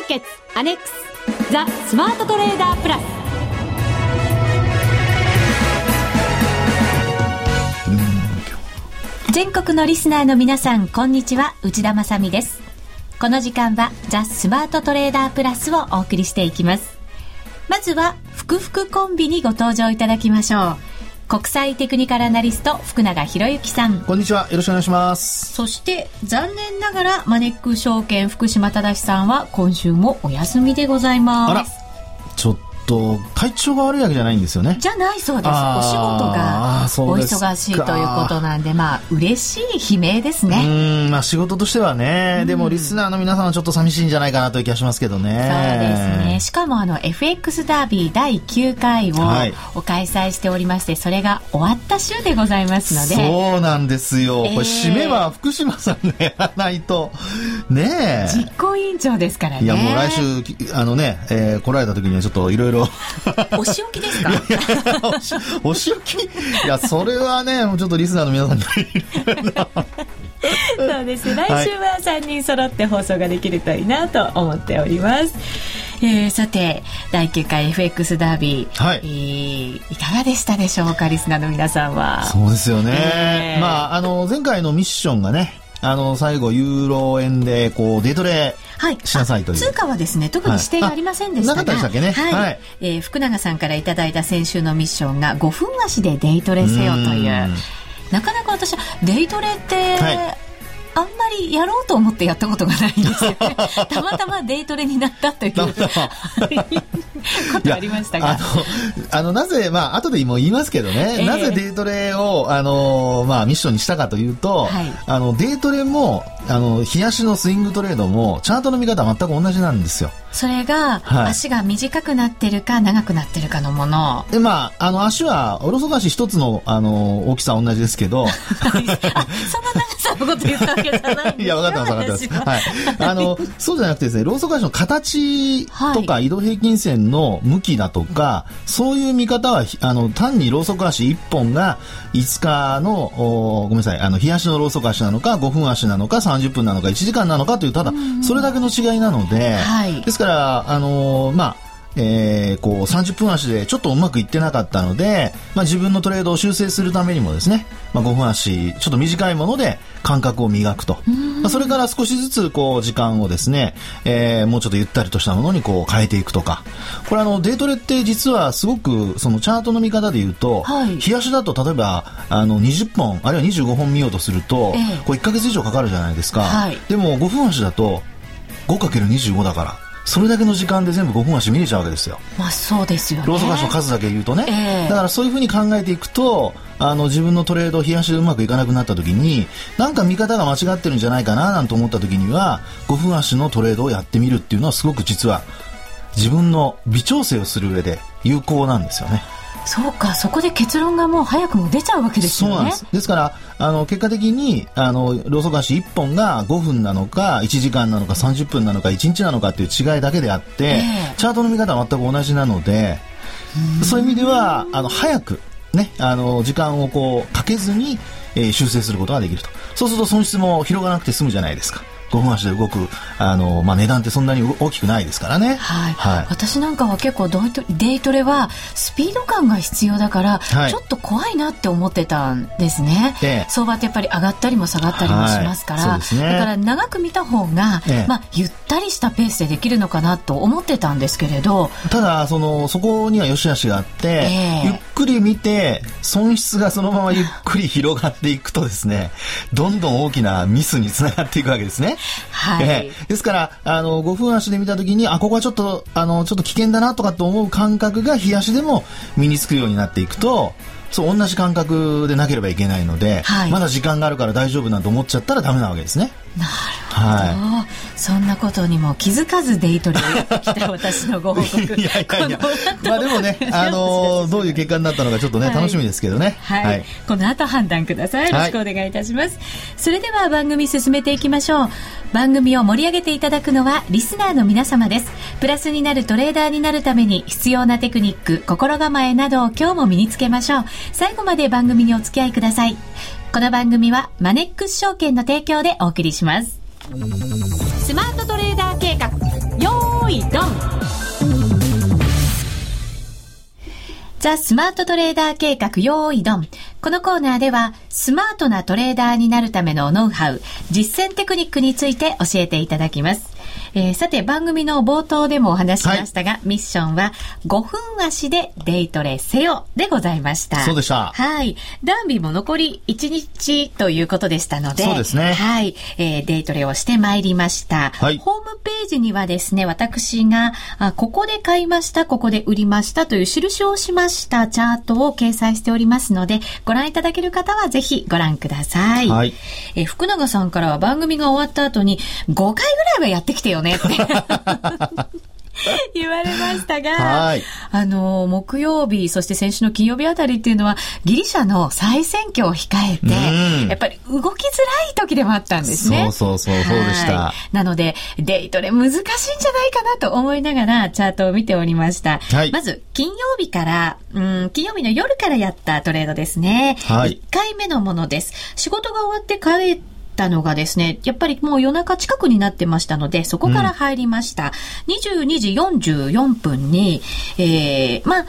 ーケッツアネックスザ・スマートトレーダープラス。全国のリスナーの皆さんこんにちは。内田まさです。この時間はザ・スマートトレーダープラスをお送りしていきます。まずは福福コンビにご登場いただきましょう。国際テクニカルアナリスト福永博之さん。こんにちは。よろしくお願いします。そして残念ながらマネック証券福島正さんは今週もお休みでございますと体調が悪いわけじゃないんですよね。じゃないそうです。お仕事がお忙しいということなんでまあ嬉しい悲鳴ですね。うんまあ仕事としてはね、でもリスナーの皆さんはちょっと寂しいんじゃないかなという気がしますけどね。そうですね。しかもあの FX ダービー第9回をお開催しておりまして、はい、それが終わった週でございますので。そうなんですよ、これ締めは福島さんがやらないと。ね実行委員長ですからね。いやもう来週あのね、えー、来られた時にはちょっといろいろお仕置きですか？お仕置き？いやそれはねもうちょっとリスナーの皆さんにそうです。来週は3人揃って放送ができるといいなと思っております、えー、さて第9回 FX ダービー、はい。えー、いかがでしたでしょうかリスナーの皆さんは？そうですよね、え。ー、まああの前回のミッションがねあの最後ユーロ円でこうデトレしなさいという、通貨はですね特に指定がありませんでしたが、はい、ね、はい。はい、えー、福永さんからいただいた先週のミッションが5分足でデイトレせよという。なかなか私はデイトレって、はい。あんまりやろうと思ってやったことがないんですよ、ね、たまたまデイトレになったという。ことありましたが。あの、あのなぜ、まあ、後でも言いますけどね、えー、なぜデイトレを、あの、まあ、ミッションにしたかというと、はい、あの、デイトレも、あの、冷やしのスイングトレードも、チャートの見方全く同じなんですよ。それが、はい、足が短くなってるか長くなってるかのもの。で、まあ、あの、足は、おろそかし一つの、あの、大きさ同じですけど。あ、そんな長さのこと言ったわけじゃないんですいや、分かってます、分かってます。はい。あの、そうじゃなくてですね、ローソク足の形とか移動平均線の向きだとか、そういう見方は、あの、単にローソク足一本が5日の、おごめんなさい、あの、冷やしのローソク足なのか、5分足なのか、30分なのか、1時間なのかという、ただ、それだけの違いなので、はい、ですから、あのー、まあ、えー、こう30分足でちょっとうまくいってなかったので、まあ、自分のトレードを修正するためにもですね、まあ、5分足ちょっと短いもので感覚を磨くと、まあ、それから少しずつこう時間をですね、えー、もうちょっとゆったりとしたものにこう変えていくとか。これあのデートレって実はすごくそのチャートの見方で言うと、はい、日足だと例えばあの20本あるいは25本見ようとすると、えー、こう1か月以上かかるじゃないですか、はい、でも5分足だと 5×25 だからそれだけの時間で全部5分足見れちゃうわけですよ。まあそうですよね。ローソク足の数だけ言うとね。えー、だからそういうふうに考えていくと、あの自分のトレード、冷やしでうまくいかなくなった時に、なんか見方が間違ってるんじゃないかななんて思った時には、5分足のトレードをやってみるっていうのはすごく実は自分の微調整をする上で有効なんですよね。そうかそこで結論がもう早くも出ちゃうわけですよね。そうなんです。ですからあの結果的にあのローソク足1本が5分なのか1時間なのか30分なのか1日なのかっていう違いだけであって、えー、チャートの見方は全く同じなのでそういう意味ではあの早くね、あの時間をこうかけずに、えー、修正することができると。そうすると損失も広がらなくて済むじゃないですか。5分足で動くあの、まあ、値段ってそんなに大きくないですからね、はい、はい、私なんかは結構デイトレはスピード感が必要だから、はい、ちょっと怖いなって思ってたんですね、ええ、相場ってやっぱり上がったりも下がったりもしますから、はい。ね、だから長く見た方が、え、まあ、ゆったりしたペースでできるのかなと思ってたんですけれど。ただそのそこには良し悪しがあって、ゆっくり見て損失がそのままゆっくり広がっていくとですねどんどん大きなミスにつながっていくわけですね。はい、えー、ですから、あの、5分足で見たときに、あ、ここはちょっと、あの、ちょっと危険だなとかと思う感覚が、日足でも身につくようになっていくと、そう同じ感覚でなければいけないので、はい、まだ時間があるから大丈夫なんて思っちゃったらダメなわけですね。なるはい、そんなことにも気づかずデイトレをやってきた私のご報告。いやいやいや。まあでもね、あのー、どういう結果になったのかちょっとね、はい、楽しみですけどね、はい、はい、この後判断ください。よろしくお願いいたします、それでは番組進めていきましょう。番組を盛り上げていただくのはリスナーの皆様です。プラスになるトレーダーになるために必要なテクニック心構えなどを今日も身につけましょう。最後まで番組にお付き合いください。この番組はマネックス証券の提供でお送りします。スマートトレーダー計画、よーいドンザ・スマートトレーダー計画用意ドン。このコーナーでは、スマートなトレーダーになるためのノウハウ、実践テクニックについて教えていただきます。えー、さて番組の冒頭でもお話しましたが、はい、ミッションは5分足でデイトレせよでございました。そうでした。はい。ダンビも残り1日ということでしたので、そうですね。はい。えー、デイトレをしてまいりました。はい。ホームページにはですね、私が、あここで買いました、ここで売りましたという印をしましたチャートを掲載しておりますので、ご覧いただける方はぜひご覧ください。はい。えー、福永さんからは番組が終わった後に5回ぐらいはやってきてよねって 言われましたが、はい、あの、木曜日、そして先週の金曜日あたりっていうのは、ギリシャの再選挙を控えて、やっぱり動きづらい時でもあったんですね。そうそうそう、そうでした。なので、デイトレ難しいんじゃないかなと思いながら、チャートを見ておりました。はい、まず、金曜日から、うん、金曜日の夜からやったトレードですね。はい、1回目のものです。仕事が終わって帰ったのがですね、やっぱりもう夜中近くになってましたので、そこから入りました。うん、22時44分に、えー、まあ、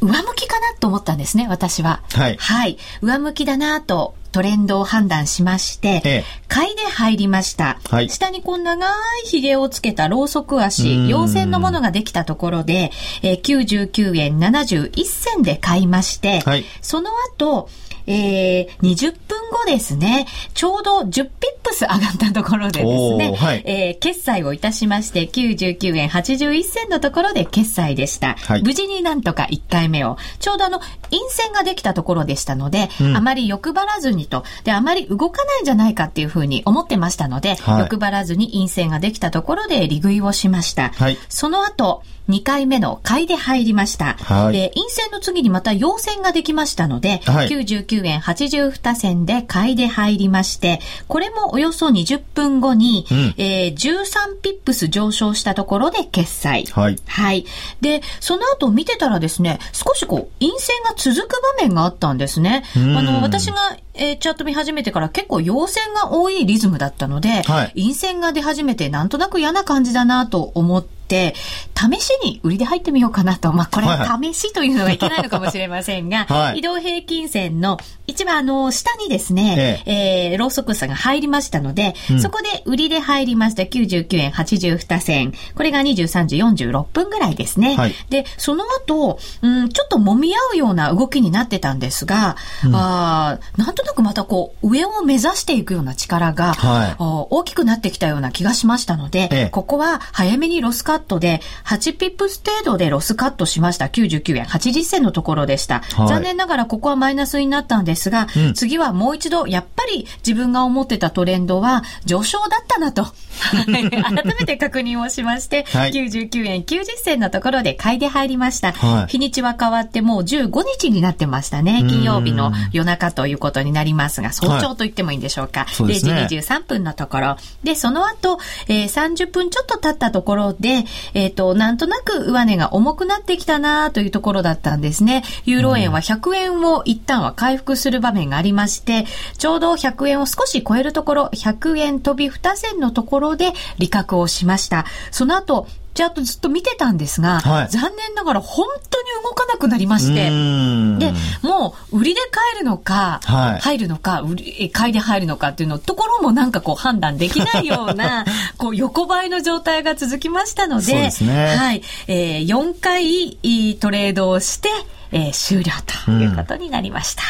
上向きかなと思ったんですね、私は。はい。はい。上向きだなとトレンドを判断しまして、ええ、買いで入りました。はい、下にこん長い髭をつけたろうそく足、陽線のものができたところで、えー、99円71銭で買いまして、はい、その後、えー、20分後ですね、ちょうど10ピップス上がったところでですね、はい、えー、決済をいたしまして、99円81銭のところで決済でした。はい、無事になんとか1回目を、ちょうどあの、陰線ができたところでしたので、うん、あまり欲張らずにと、で、あまり動かないんじゃないかっていうふうに思ってましたので、はい、欲張らずに陰線ができたところで利食いをしました。はい、その後、2回目の買いで入りました。はい、で、陰線の次にまた陽線ができましたので、はい、99円82銭で買いで入りまして、これもおよそ20分後に、うん、えー、13ピップス上昇したところで決済。はい。はい。で、その後見てたらですね、少しこう、陰線が続く場面があったんですね。あの、私がえー、チャット見始めてから結構陽線が多いリズムだったので、はい、陰線が出始めてなんとなく嫌な感じだなと思って、試しに売りで入ってみようかなと。まあ、これ、試しというのがいけないのかもしれませんが、はい、移動平均線の一番あの、下にですね、ええ。えー、ローソク足が入りましたので、うん、そこで売りで入りました。99円82銭。これが23時46分ぐらいですね。はい、で、その後、うん、ちょっと揉み合うような動きになってたんですが、うん、あなんとなくまたこう、上を目指していくような力が、はい、大きくなってきたような気がしましたので、ええ、ここは早めにロスカットで、8ピップス程度でロスカットしました。99円80銭のところでした。はい、残念ながらここはマイナスになったんですが、うん、次はもう一度、やっぱり自分が思ってたトレンドは上昇だったなと、改めて確認をしまして、はい、99円90銭のところで買いで入りました。はい、日にちは変わってもう15日になってましたね。金曜日の夜中ということになりますが、早朝と言ってもいいんでしょうか。はい、0時23分のところ。で、その後、えー、30分ちょっと経ったところで、えっ、ー、と、なんとなく上値が重くなってきたなというところだったんですね。ユーロ円は100円を一旦は回復する場面がありまして、ちょうど100円を少し超えるところ、100円飛び2銭のところで利確をしました。その後、チャートずっと見てたんですが、はい、残念ながら本当に動かなくなりまして、で、もう売りで買えるのか、はい、入るのか、売り、買いで入るのかっていうのところもなんかこう判断できないような、こう横ばいの状態が続きましたので、でね、はい、えー、4回トレードをして、えー、終了ということになりました。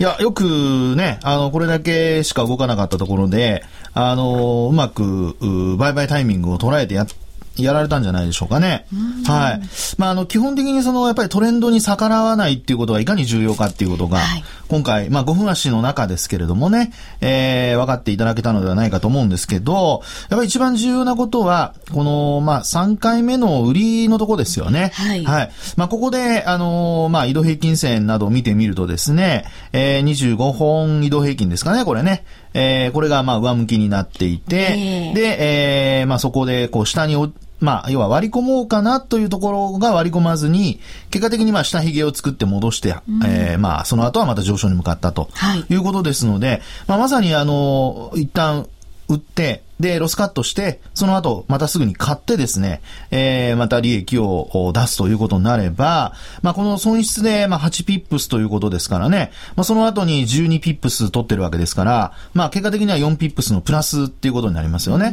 いや、よくね、あの、これだけしか動かなかったところで、あの、うまく、売買タイミングを捉えてややられたんじゃないでしょうかね。はい。まあ、あの、基本的にその、やっぱりトレンドに逆らわないっていうことがいかに重要かっていうことが、はい、今回、まあ、5分足の中ですけれどもね、えー、分かっていただけたのではないかと思うんですけど、やっぱり一番重要なことは、この、まあ、3回目の売りのとこですよね。はい。はい。まあ、ここで、あのまあ、移動平均線などを見てみるとですね、えー、25本移動平均ですかね、これね。えー、これが、まあ、上向きになっていて、えー、で、えー、まあ、そこで、こう、下にまあ、要は割り込もうかなというところが割り込まずに、結果的にまあ下髭を作って戻して、うん、えー、まあ、その後はまた上昇に向かったとい。うことですので、はい、まあ、まさにあの、一旦売って、で、ロスカットして、その後、またすぐに買ってですね、えー、また利益を出すということになれば、まあ、この損失で、まあ、8ピップスということですからね、まあ、その後に12ピップス取ってるわけですから、まあ、結果的には4ピップスのプラスっていうことになりますよね。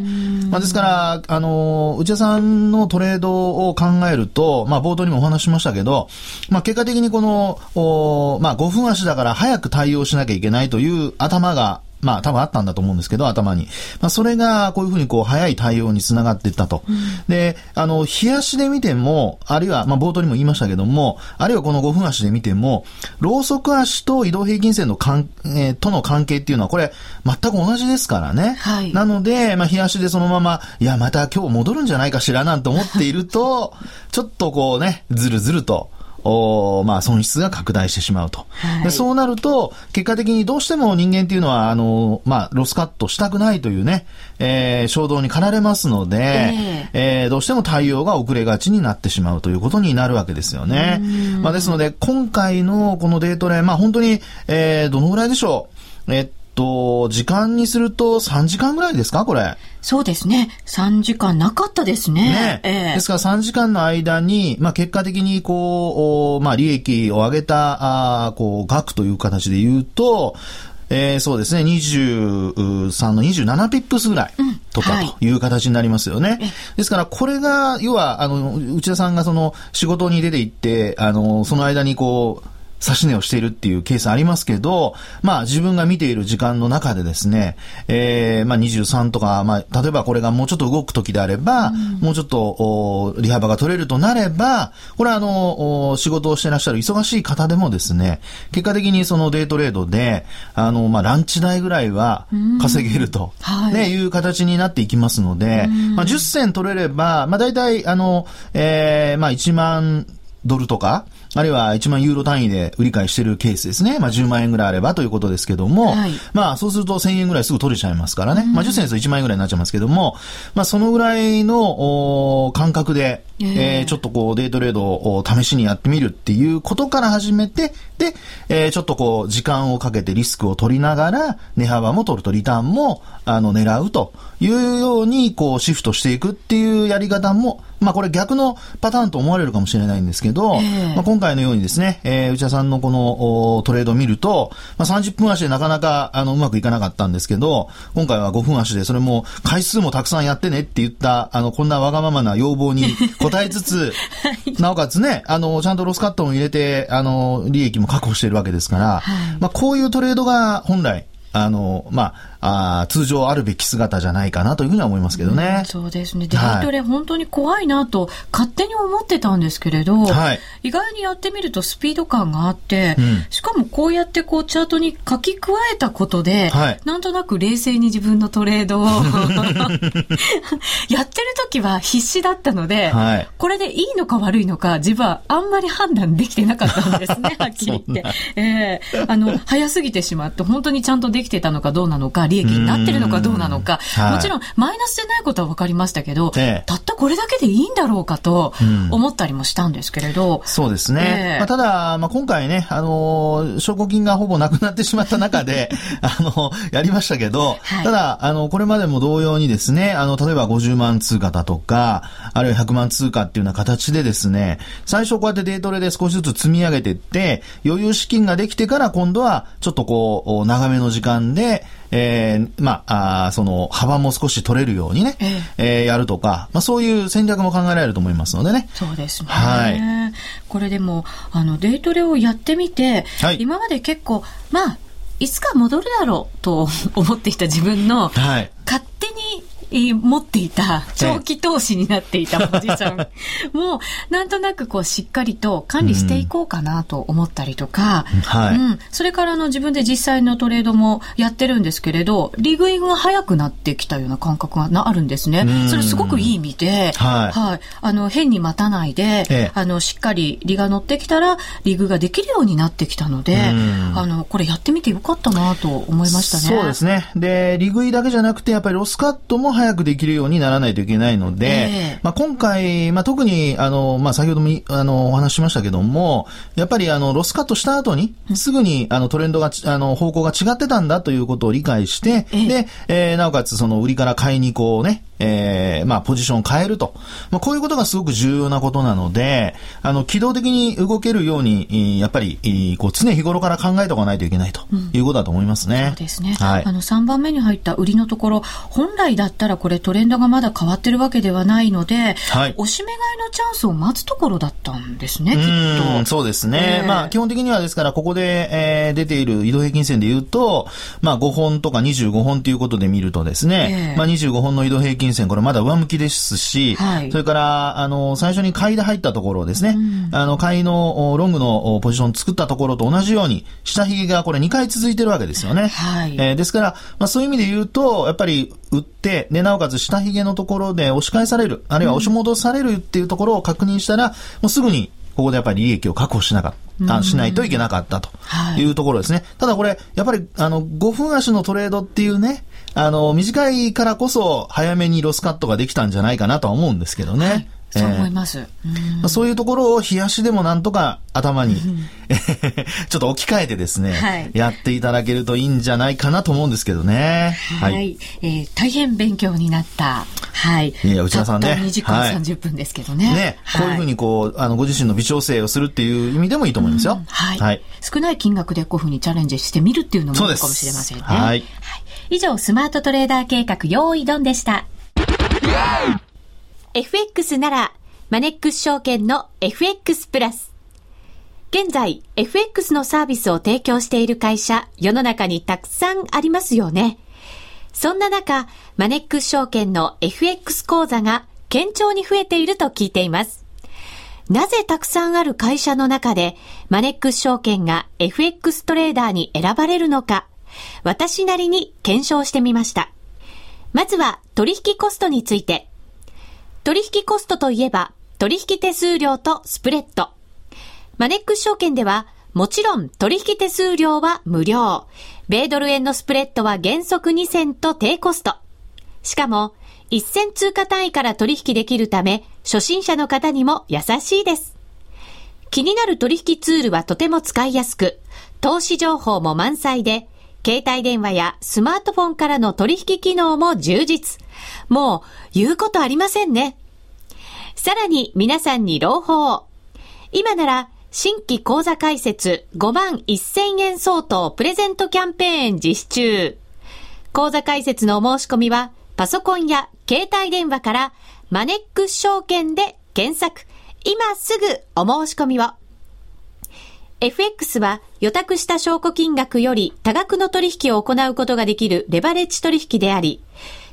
まあ、ですから、あの、内田さんのトレードを考えると、まあ、冒頭にもお話しましたけど、まあ、結果的にこの、おまあ、5分足だから早く対応しなきゃいけないという頭がまあ多分あったんだと思うんですけど、頭に。まあそれがこういうふうにこう早い対応につながっていったと。うん、で、あの、冷やしで見ても、あるいは、まあ冒頭にも言いましたけども、あるいはこの5分足で見ても、ローソク足と移動平均線の関、えー、との関係っていうのはこれ全く同じですからね。はい。なので、まあ冷やしでそのまま、いや、また今日戻るんじゃないかしらなんて思っていると、ちょっとこうね、ずるずると、おまあ、損失が拡大してしまうと、はい、で。そうなると、結果的にどうしても人間っていうのは、あの、まあ、ロスカットしたくないというね、えー、衝動に駆られますので、えー、えー、どうしても対応が遅れがちになってしまうということになるわけですよね。まあ、ですので、今回のこのデートレ、まあ、本当に、えー、どのぐらいでしょう？えっと、時間にすると3時間ぐらいですか？これ。そうですね。3時間なかったですね。ねえー、ですから3時間の間に、まあ結果的にこう、まあ利益を上げた、あこう、額という形で言うと、えー、そうですね、23の27ピップスぐらい取ったという形になりますよね。はい、ですから、これが、要は、あの、内田さんがその仕事に出て行って、あの、その間にこう、指値をしているっていうケースありますけど、まあ自分が見ている時間の中でですね、えー、まあ23とか、まあ例えばこれがもうちょっと動く時であれば、うん、もうちょっと利幅が取れるとなれば、これはあの、仕事をしてらっしゃる忙しい方でもですね、結果的にそのデイトレードで、あの、まあランチ代ぐらいは稼げると、うん、ね、はい、いう形になっていきますので、うん、まあ10銭取れれば、まあ大体あの、えー、まあ1万ドルとか、あるいは1万ユーロ単位で売り買いしてるケースですね。まあ10万円ぐらいあればということですけども、はい、まあそうすると1000円ぐらいすぐ取れちゃいますからね。まあ10銭ですと1万円ぐらいになっちゃいますけども、まあそのぐらいの感覚で、えー、ちょっとこうデイトレードを試しにやってみるっていうことから始めて、で、えー、ちょっとこう時間をかけてリスクを取りながら、値幅も取るとリターンも、あの、狙うというように、こうシフトしていくっていうやり方も、まあこれ逆のパターンと思われるかもしれないんですけど、えー、まあ、今回のようにですね、えー、内田さんのこのトレードを見ると、まあ、30分足でなかなかあのうまくいかなかったんですけど、今回は5分足でそれも回数もたくさんやってねって言った、あの、こんなわがままな要望に応えつつ、はい、なおかつね、あの、ちゃんとロスカットも入れて、あの、利益も確保しているわけですから、はい、まあこういうトレードが本来、あの、まあ、あ通常あるべき姿じゃないかなというふうには思いますけどね。うん、そうですね。デイトレ、本当に怖いなと勝手に思ってたんですけれど、はい、意外にやってみるとスピード感があって、うん、しかもこうやってこうチャートに書き加えたことで、はい、なんとなく冷静に自分のトレードを やってる時は必死だったので、はい、これでいいのか悪いのか自分はあんまり判断できてなかったんですね、はっきり言って。えー、あの、早すぎてしまって、本当にちゃんとできてたのかどうなのか、利益になってるのかどうなのか、もちろんマイナスでないことは分かりましたけど、ええ、たったこれだけでいいんだろうかと思ったりもしたんですけれど。うん、そうですね。え、まあ、ただ、まあ、今回ね、あの証拠金がほぼなくなってしまった中で、あのやりましたけど、はい、ただ、あの、これまでも同様にですね、あの、例えば50万通貨だとか、あるいは100万通貨っていうような形でですね、最初こうやってデートレで少しずつ積み上げていって、余裕資金ができてから今度は、ちょっとこう、長めの時間で、えー、まあ、あその幅も少し取れるようにね、えー、えー、やるとか、まあ、そういう戦略も考えられると思いますのでね。そうですね。はい。これでも、あの、デイトレをやってみて、はい、今まで結構、まあ、いつか戻るだろうと思っていた自分の、はい、勝手に持っていた長期投資になっていたポジションもなんとなくこうしっかりと管理していこうかなと思ったりとか、うんはい、うん、それからの自分で実際のトレードもやってるんですけれど利食いが早くなってきたような感覚があるんですね。それすごくいい意味で、はい、はい、あの変に待たないで、ええ、あのしっかり利が乗ってきたら利食いができるようになってきたので、あのこれやってみてよかったなと思いましたね。そうですね。で利食いだけじゃなくてやっぱりロスカットも早早くできるようにならないといけないので、えー、まあ、今回、まあ、特に、あの、まあ、先ほども、あの、お話ししましたけども、やっぱり、あの、ロスカットした後に、すぐに、あの、トレンドが、あの、方向が違ってたんだということを理解して、えー、で、えー、なおかつ、その、売りから買いにこうね、えー、まあ、ポジションを変えると。まあ、こういうことがすごく重要なことなので、あの、機動的に動けるように、やっぱり、こう、常日頃から考えておかないといけないということだと思いますね。うん、そうですね。はい。あの、3番目に入った売りのところ、本来だったらこれトレンドがまだ変わってるわけではないので、はい。おしめ買いのチャンスを待つところだったんですね、きっと。そうですね。えー、まあ、基本的にはですから、ここで、えー、出ている移動平均線で言うと、まあ、5本とか25本ということで見るとですね、えー、まあ、25本の移動平均線、これまだ上向きですし、はい、それから、あの、最初に買いで入ったところですね、うん、あの、買いのロングのポジション作ったところと同じように、下髭がこれ2回続いてるわけですよね。はい、えー、ですから、まあ、そういう意味で言うと、やっぱり、売って、で、なおかつ下髭のところで押し返される、あるいは押し戻されるっていうところを確認したら、もうすぐにここでやっぱり利益を確保しなかった。しないといけなかったというところですね。はい、ただこれ、やっぱり、あの、5分足のトレードっていうね、あの、短いからこそ早めにロスカットができたんじゃないかなとは思うんですけどね。はいそう思います、えー、そういうところを冷やしでもなんとか頭に ちょっと置き換えてですね、はい、やっていただけるといいんじゃないかなと思うんですけどね。はい。はい、えー、大変勉強になった。はい。いや、内田さんね。2時間30分ですけどね。ね、はい、こういうふうにこう、あの、ご自身の微調整をするっていう意味でもいいと思いますよ。うん、はい。はい、少ない金額でこういうふうにチャレンジしてみるっていうのもいいかもしれませんね。はい。はい。以上、スマートトレーダー計画、用意ドンでした。FX なら、マネックス証券の FX プラス。現在、FX のサービスを提供している会社、世の中にたくさんありますよね。そんな中、マネックス証券の FX 講座が堅調に増えていると聞いています。なぜたくさんある会社の中で、マネックス証券が FX トレーダーに選ばれるのか、私なりに検証してみました。まずは取引コストについて。取引コストといえば、取引手数料とスプレッド。マネックス証券では、もちろん取引手数料は無料。米ドル円のスプレッドは原則2銭と低コスト。しかも、1銭通貨単位から取引できるため、初心者の方にも優しいです。気になる取引ツールはとても使いやすく、投資情報も満載で、携帯電話やスマートフォンからの取引機能も充実。もう、言うことありませんね。さらに皆さんに朗報。今なら新規講座開設5万1000円相当プレゼントキャンペーン実施中。講座開設のお申し込みはパソコンや携帯電話からマネックス証券で検索。今すぐお申し込みを。FX は予託した証拠金額より多額の取引を行うことができるレバレッジ取引であり、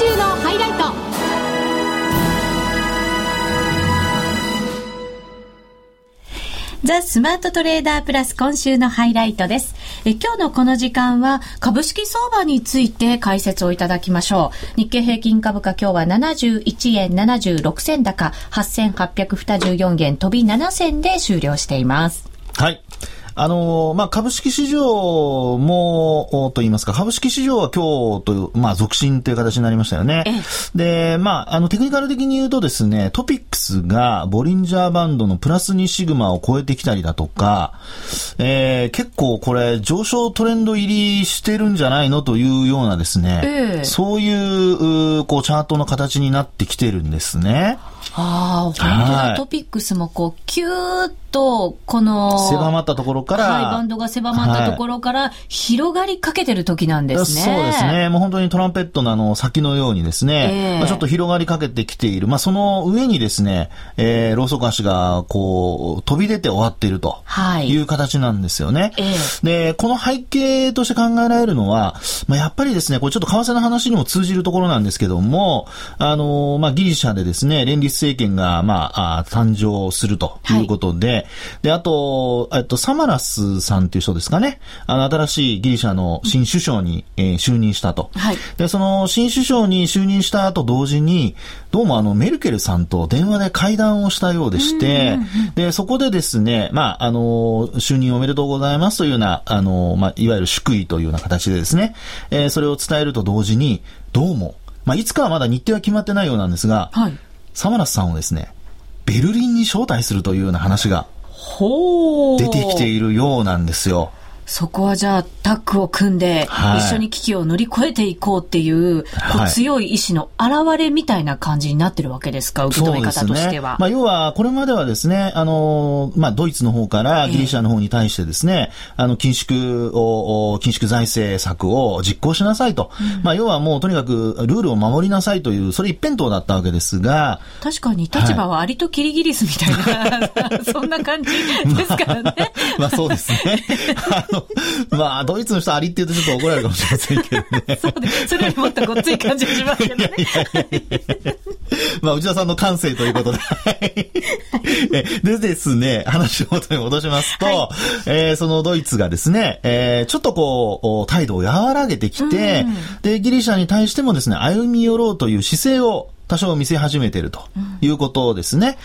今週のハイライトザ・スマートトレーダープラス今週のハイライトです。え今日のこの時間は株式相場について解説をいただきましょう。日経平均株価今日は71円76銭高8824円飛び7銭で終了しています。はい。あのまあ、株式市場も、と言いますか、株式市場は今日という、まあ、続伸という形になりましたよね。で、まあ、あの、テクニカル的に言うとですね、トピックスがボリンジャーバンドのプラス2シグマを超えてきたりだとか、えー、結構これ上昇トレンド入りしてるんじゃないのというようなですね、えー、そういう、こう、チャートの形になってきてるんですね。ああ、本当だ、トピックスもこう、キューッと、この、狭まったところから、はい、バンドが狭まったところから、広がりかけてる時なんですね。そうですね。もう本当にトランペットのあの、先のようにですね、えー、まあ、ちょっと広がりかけてきている。まあ、その上にですね、えー、ローソク足が、こう、飛び出て終わっているという形なんですよね。はいえー、で、この背景として考えられるのは、まあ、やっぱりですね、これちょっと為替の話にも通じるところなんですけども、あの、まあ、ギリシャでですね、連立政権が、まあ、あ誕生するということで、はい、で、あと、えっと、サマラスさんっていう人ですかね、あの、新しいギリシャの新首相に、えー、就任したと。はい、で、その新首相に就任した後同時に、どうもあの、メルケルさんと電話で会談をしたようでして、で、そこでですね、まあ、あの、就任おめでとうございますというような、あの、まあ、いわゆる祝意というような形でですね、えー、それを伝えると同時に、どうも、まあ、いつかはまだ日程は決まってないようなんですが、はい、サマラスさんをですね、ベルリンに招待するというような話が出てきているようなんですよ。そこはじゃあタッグを組んで、一緒に危機を乗り越えていこうっていう、こう強い意志の表れみたいな感じになってるわけですか、受け止め方としては。ね、まあ、要は、これまではですね、あの、まあ、ドイツの方からギリシャの方に対してですね、えー、あの、緊縮を、緊縮財政策を実行しなさいと。うん、まあ、要はもうとにかくルールを守りなさいという、それ一辺倒だったわけですが。確かに立場はアリとキリギリスみたいな、はい、そんな感じですからね。まあ、まあ、そうですね。あの まあ、ドイツの人ありって言うとちょっと怒られるかもしれませんけどね。そうでそれよりもっとごっつい感じがしますけどね。いやいやいやまあ、内田さんの感性ということで。でですね、話を元に戻しますと、はい、えー、そのドイツがですね、えー、ちょっとこう、態度を和らげてきて、で、ギリシャに対してもですね、歩み寄ろうという姿勢を多少見せ始めているということですね。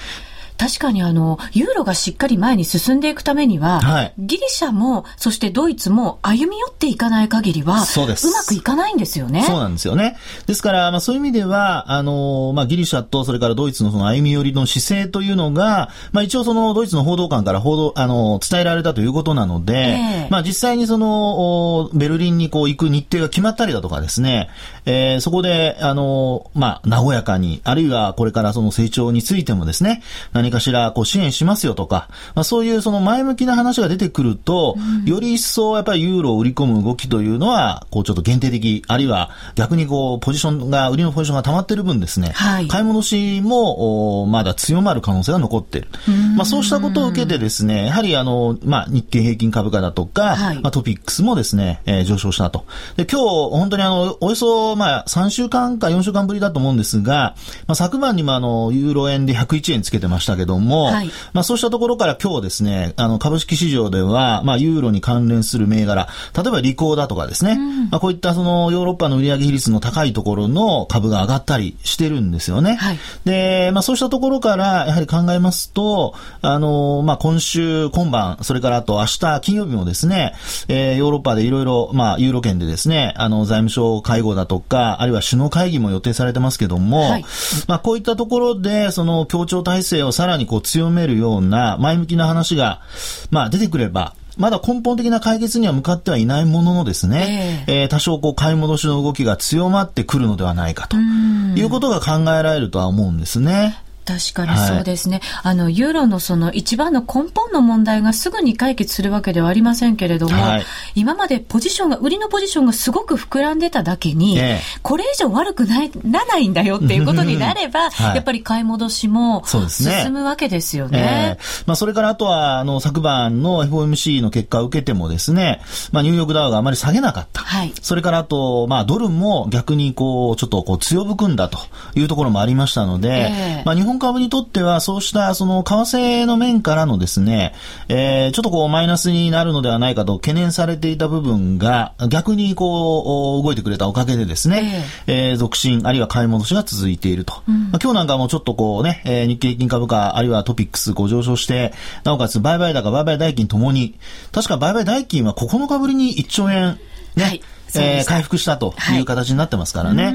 うん確かにあの、ユーロがしっかり前に進んでいくためには、はい、ギリシャも、そしてドイツも歩み寄っていかない限りは、そうです。うまくいかないんですよね。そうなんですよね。ですから、まあそういう意味では、あの、まあギリシャとそれからドイツのその歩み寄りの姿勢というのが、まあ一応そのドイツの報道官から報道、あの、伝えられたということなので、えー、まあ実際にその、ベルリンにこう行く日程が決まったりだとかですね、えー、そこで、あの、まあ和やかに、あるいはこれからその成長についてもですね、何かしらこう支援しますよとか、まあ、そういうその前向きな話が出てくると、うん、より一層やっぱりユーロを売り込む動きというのは、こうちょっと限定的、あるいは逆にこうポジションが、売りのポジションが溜まってる分ですね、はい、買い戻しもまだ強まる可能性が残っている。まあそうしたことを受けてですね、やはりあの、まあ日経平均株価だとか、はい、まあトピックスもですね、えー、上昇したと。で、今日本当にあの、およそまあ3週間か4週間ぶりだと思うんですが、まあ昨晩にもあの、ユーロ円で101円つけてましたけども、も、はい、まあそうしたところから今日ですね、あの株式市場では、まあユーロに関連する銘柄、例えばリコーだとかですね、うん、まあこういったそのヨーロッパの売上比率の高いところの株が上がったりしてるんですよね。はい、で、まあそうしたところからやはり考えますと、あの、まあ今週、今晩、それからあと明日金曜日もですね、えー、ヨーロッパでいろいろ、まあユーロ圏でですね、あの財務省会合だとか、あるいは首脳会議も予定されてますけども、はい、まあこういったところで、その協調体制をさらにこう強めるような前向きな話が、まあ出てくれば、まだ根本的な解決には向かってはいないもののですね、えー、えー、多少こう買い戻しの動きが強まってくるのではないかということが考えられるとは思うんですね。確かにそうですね、はい、あのユーロのその一番の根本の問題がすぐに解決するわけではありませんけれども、はい、今までポジションが売りのポジションがすごく膨らんでただけに、えこれ以上悪くないならないんだよっていうことになれば、はい、やっぱり買い戻しも進むわけですよね。ねえ。ー、まあ、それからあとはあの昨晩の FOMC の結果を受けてもですね、まあ、ニューヨークダウがあまり下げなかった。はい、それからあと、まあ、ドルも逆にこうちょっとこう強含んだというところもありましたので、えー、まあ、日本株にとってはそうしたその為替の面からのですね、えー、ちょっとこうマイナスになるのではないかと懸念されていた部分が逆にこう動いてくれたおかげでですね、えー、えー、続伸あるいは買い戻しが続いていると。うん、まあ、今日なんかもちょっとこうね、えー、日経平均株価あるいはトピックスご上昇して、なおかつ売買高、売買代金ともに、確か売買代金は9日ぶりに1兆円ね、はいえー、回復したという形になってますからね。はい、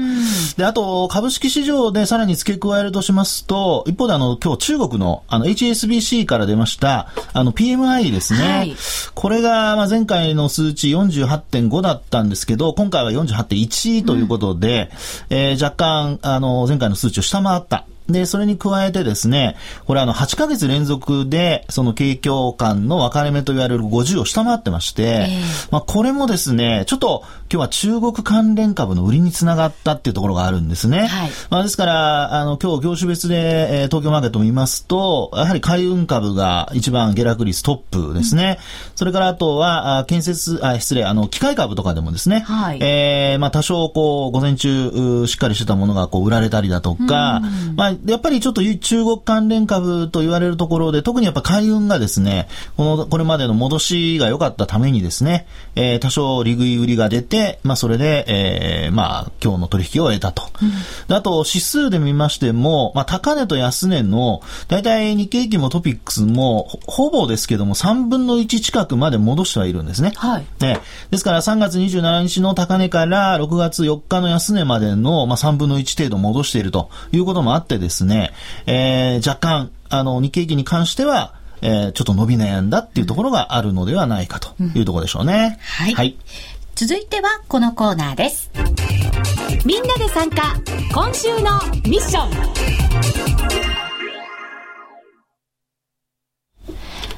で、あと、株式市場でさらに付け加えるとしますと、一方であの、今日中国のあの HSBC から出ました、あの PMI ですね。はい、これが、まあ、前回の数値48.5だったんですけど、今回は48.1ということで、うん、えー、若干、あの、前回の数値を下回った。で、それに加えてですね、これあの、8ヶ月連続で、その景況感の分かれ目と言われる50を下回ってまして、えー、まあ、これもですね、ちょっと今日は中国関連株の売りにつながったっていうところがあるんですね。はい、まあ、ですから、あの、今日業種別で、えー、東京マーケットを見ますと、やはり海運株が一番下落率トップですね。うん、それからあとは、あ建設、あ、失礼、あの、機械株とかでもですね、はい、えー、まあ、多少こう、午前中、しっかりしてたものがこう、売られたりだとか、まあ、やっぱりちょっと中国関連株と言われるところで、特にやっぱ海運がですね、この、これまでの戻しが良かったためにですね、えー、多少利食い売りが出て、まあ、それで、えー、まあ、今日の取引を得たと。うん、あと、指数で見ましても、まあ、高値と安値の、大体日経平均もトピックスも、ほぼですけども、3分の1近くまで戻してはいるんですね。はい。ね。ですから、3月27日の高値から6月4日の安値までの、まあ、3分の1程度戻しているということもあってですね、えー、若干、あの、日経平均に関しては、えー、ちょっと伸び悩んだっていうところがあるのではないかというところでしょうね。うん、はい、はい。続いてはこのコーナーです。みんなで参加、今週のミッション。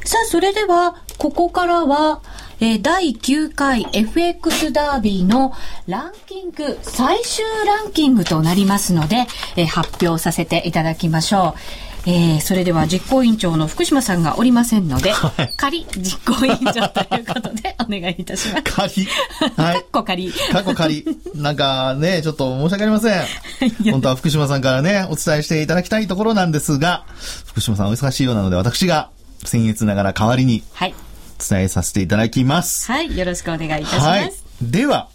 さあ、それでは、ここからは、えー、第9回 FX ダービーのランキング、最終ランキングとなりますので、えー、発表させていただきましょう。えー、それでは実行委員長の福島さんがおりませんので、はい、仮実行委員長ということでお願いいたします。仮 はい。かっこ仮。かっこ仮。なんかね、ちょっと申し訳ありません。本当は福島さんからね、お伝えしていただきたいところなんですが、福島さんお忙しいようなので、私が僭越ながら代わりに、はい。伝えさせていただきます。はい。よろしくお願いいたします。はい。では、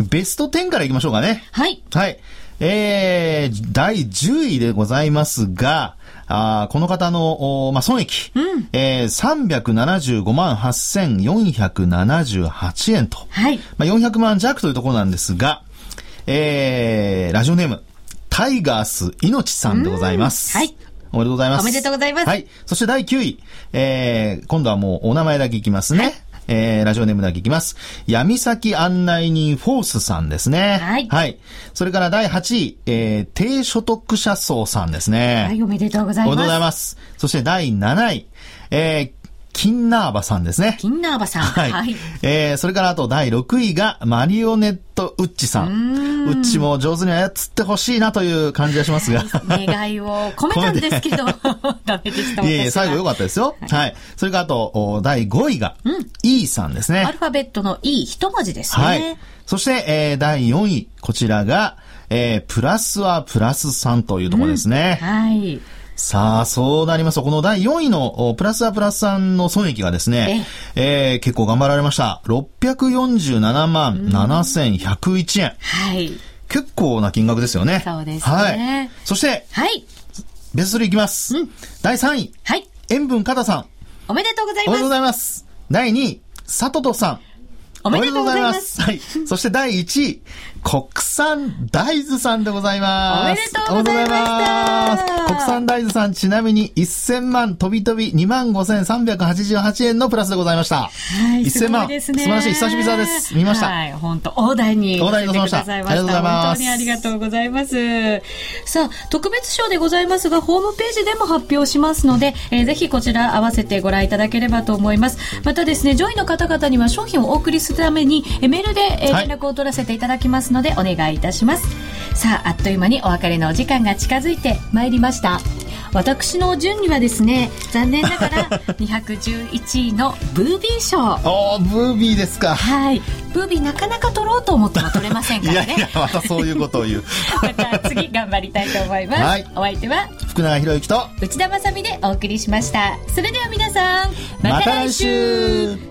ベスト10からいきましょうかね。はい。はい。えー、第10位でございますが、あこの方の、まあ、損益、うん、えー、375万8478円と、はい。まあ、400万弱というところなんですが、えー、ラジオネーム、タイガース命さんでございます。はい。おめでとうございます。おめでとうございます。はい。そして第9位。えー、今度はもうお名前だけいきますね。はいえー、ラジオネームだけいきます。闇先案内人フォースさんですね。はい。はい。それから第8位、えー、低所得者層さんですね。はい、おめでとうございます。おめでとうございます。そして第7位、えー、キンナーバさんですね。キンナーバさん。はい。はい、えー、それからあと第6位がマリオネットウッチさん。ウッチも上手に操ってほしいなという感じがしますが。願いを込めたんですけど、ダメでした。いえいえ、最後良かったですよ。はい。はい、それからあと、第5位が、うん、E さんですね。アルファベットの E 一文字ですね。はい。そして、えー、第4位、こちらが、えー、プラスはプラス3というところですね。うん、はい。さあ、そうなりますと、この第4位のプラスアプラス3の損益がですね、ええー、結構頑張られました。647万7101円。はい。結構な金額ですよね。そうですね。はい。そして、はい。ベスト3いきます。うん。第3位。はい。塩分加藤さん。おめでとうございます。おめでとうございます。第2位、佐藤さん。おめでとうございます。はい。そして第1位、国産大豆さんでございます。おめでとうございます。国産大豆さん、ちなみに1000万飛び飛び2万5388円のプラスでございました。はい。1000万。す、ね、素晴らしい。久しぶりです。見ました。はい。本当大台に。大台に乗せました。ありがとうございます。本当にありがとうございます。さあ、特別賞でございますが、ホームページでも発表しますので、えー、ぜひこちら合わせてご覧いただければと思います。またですね、上位の方々には商品をお送りするために、えメールで、え連絡を取らせていただきますので、お願いいたします。さあ、あっという間にお別れのお時間が近づいてまいりました。私の順位はですね残念ながら 211位のブービー賞。おブービーですか。はい。ブービーなかなか取ろうと思っても取れませんからね。いやいやまたそういうことを言う。また次頑張りたいと思います、はい、お相手は？福永博之と内田まさでお送りしました。それでは皆さんまた来週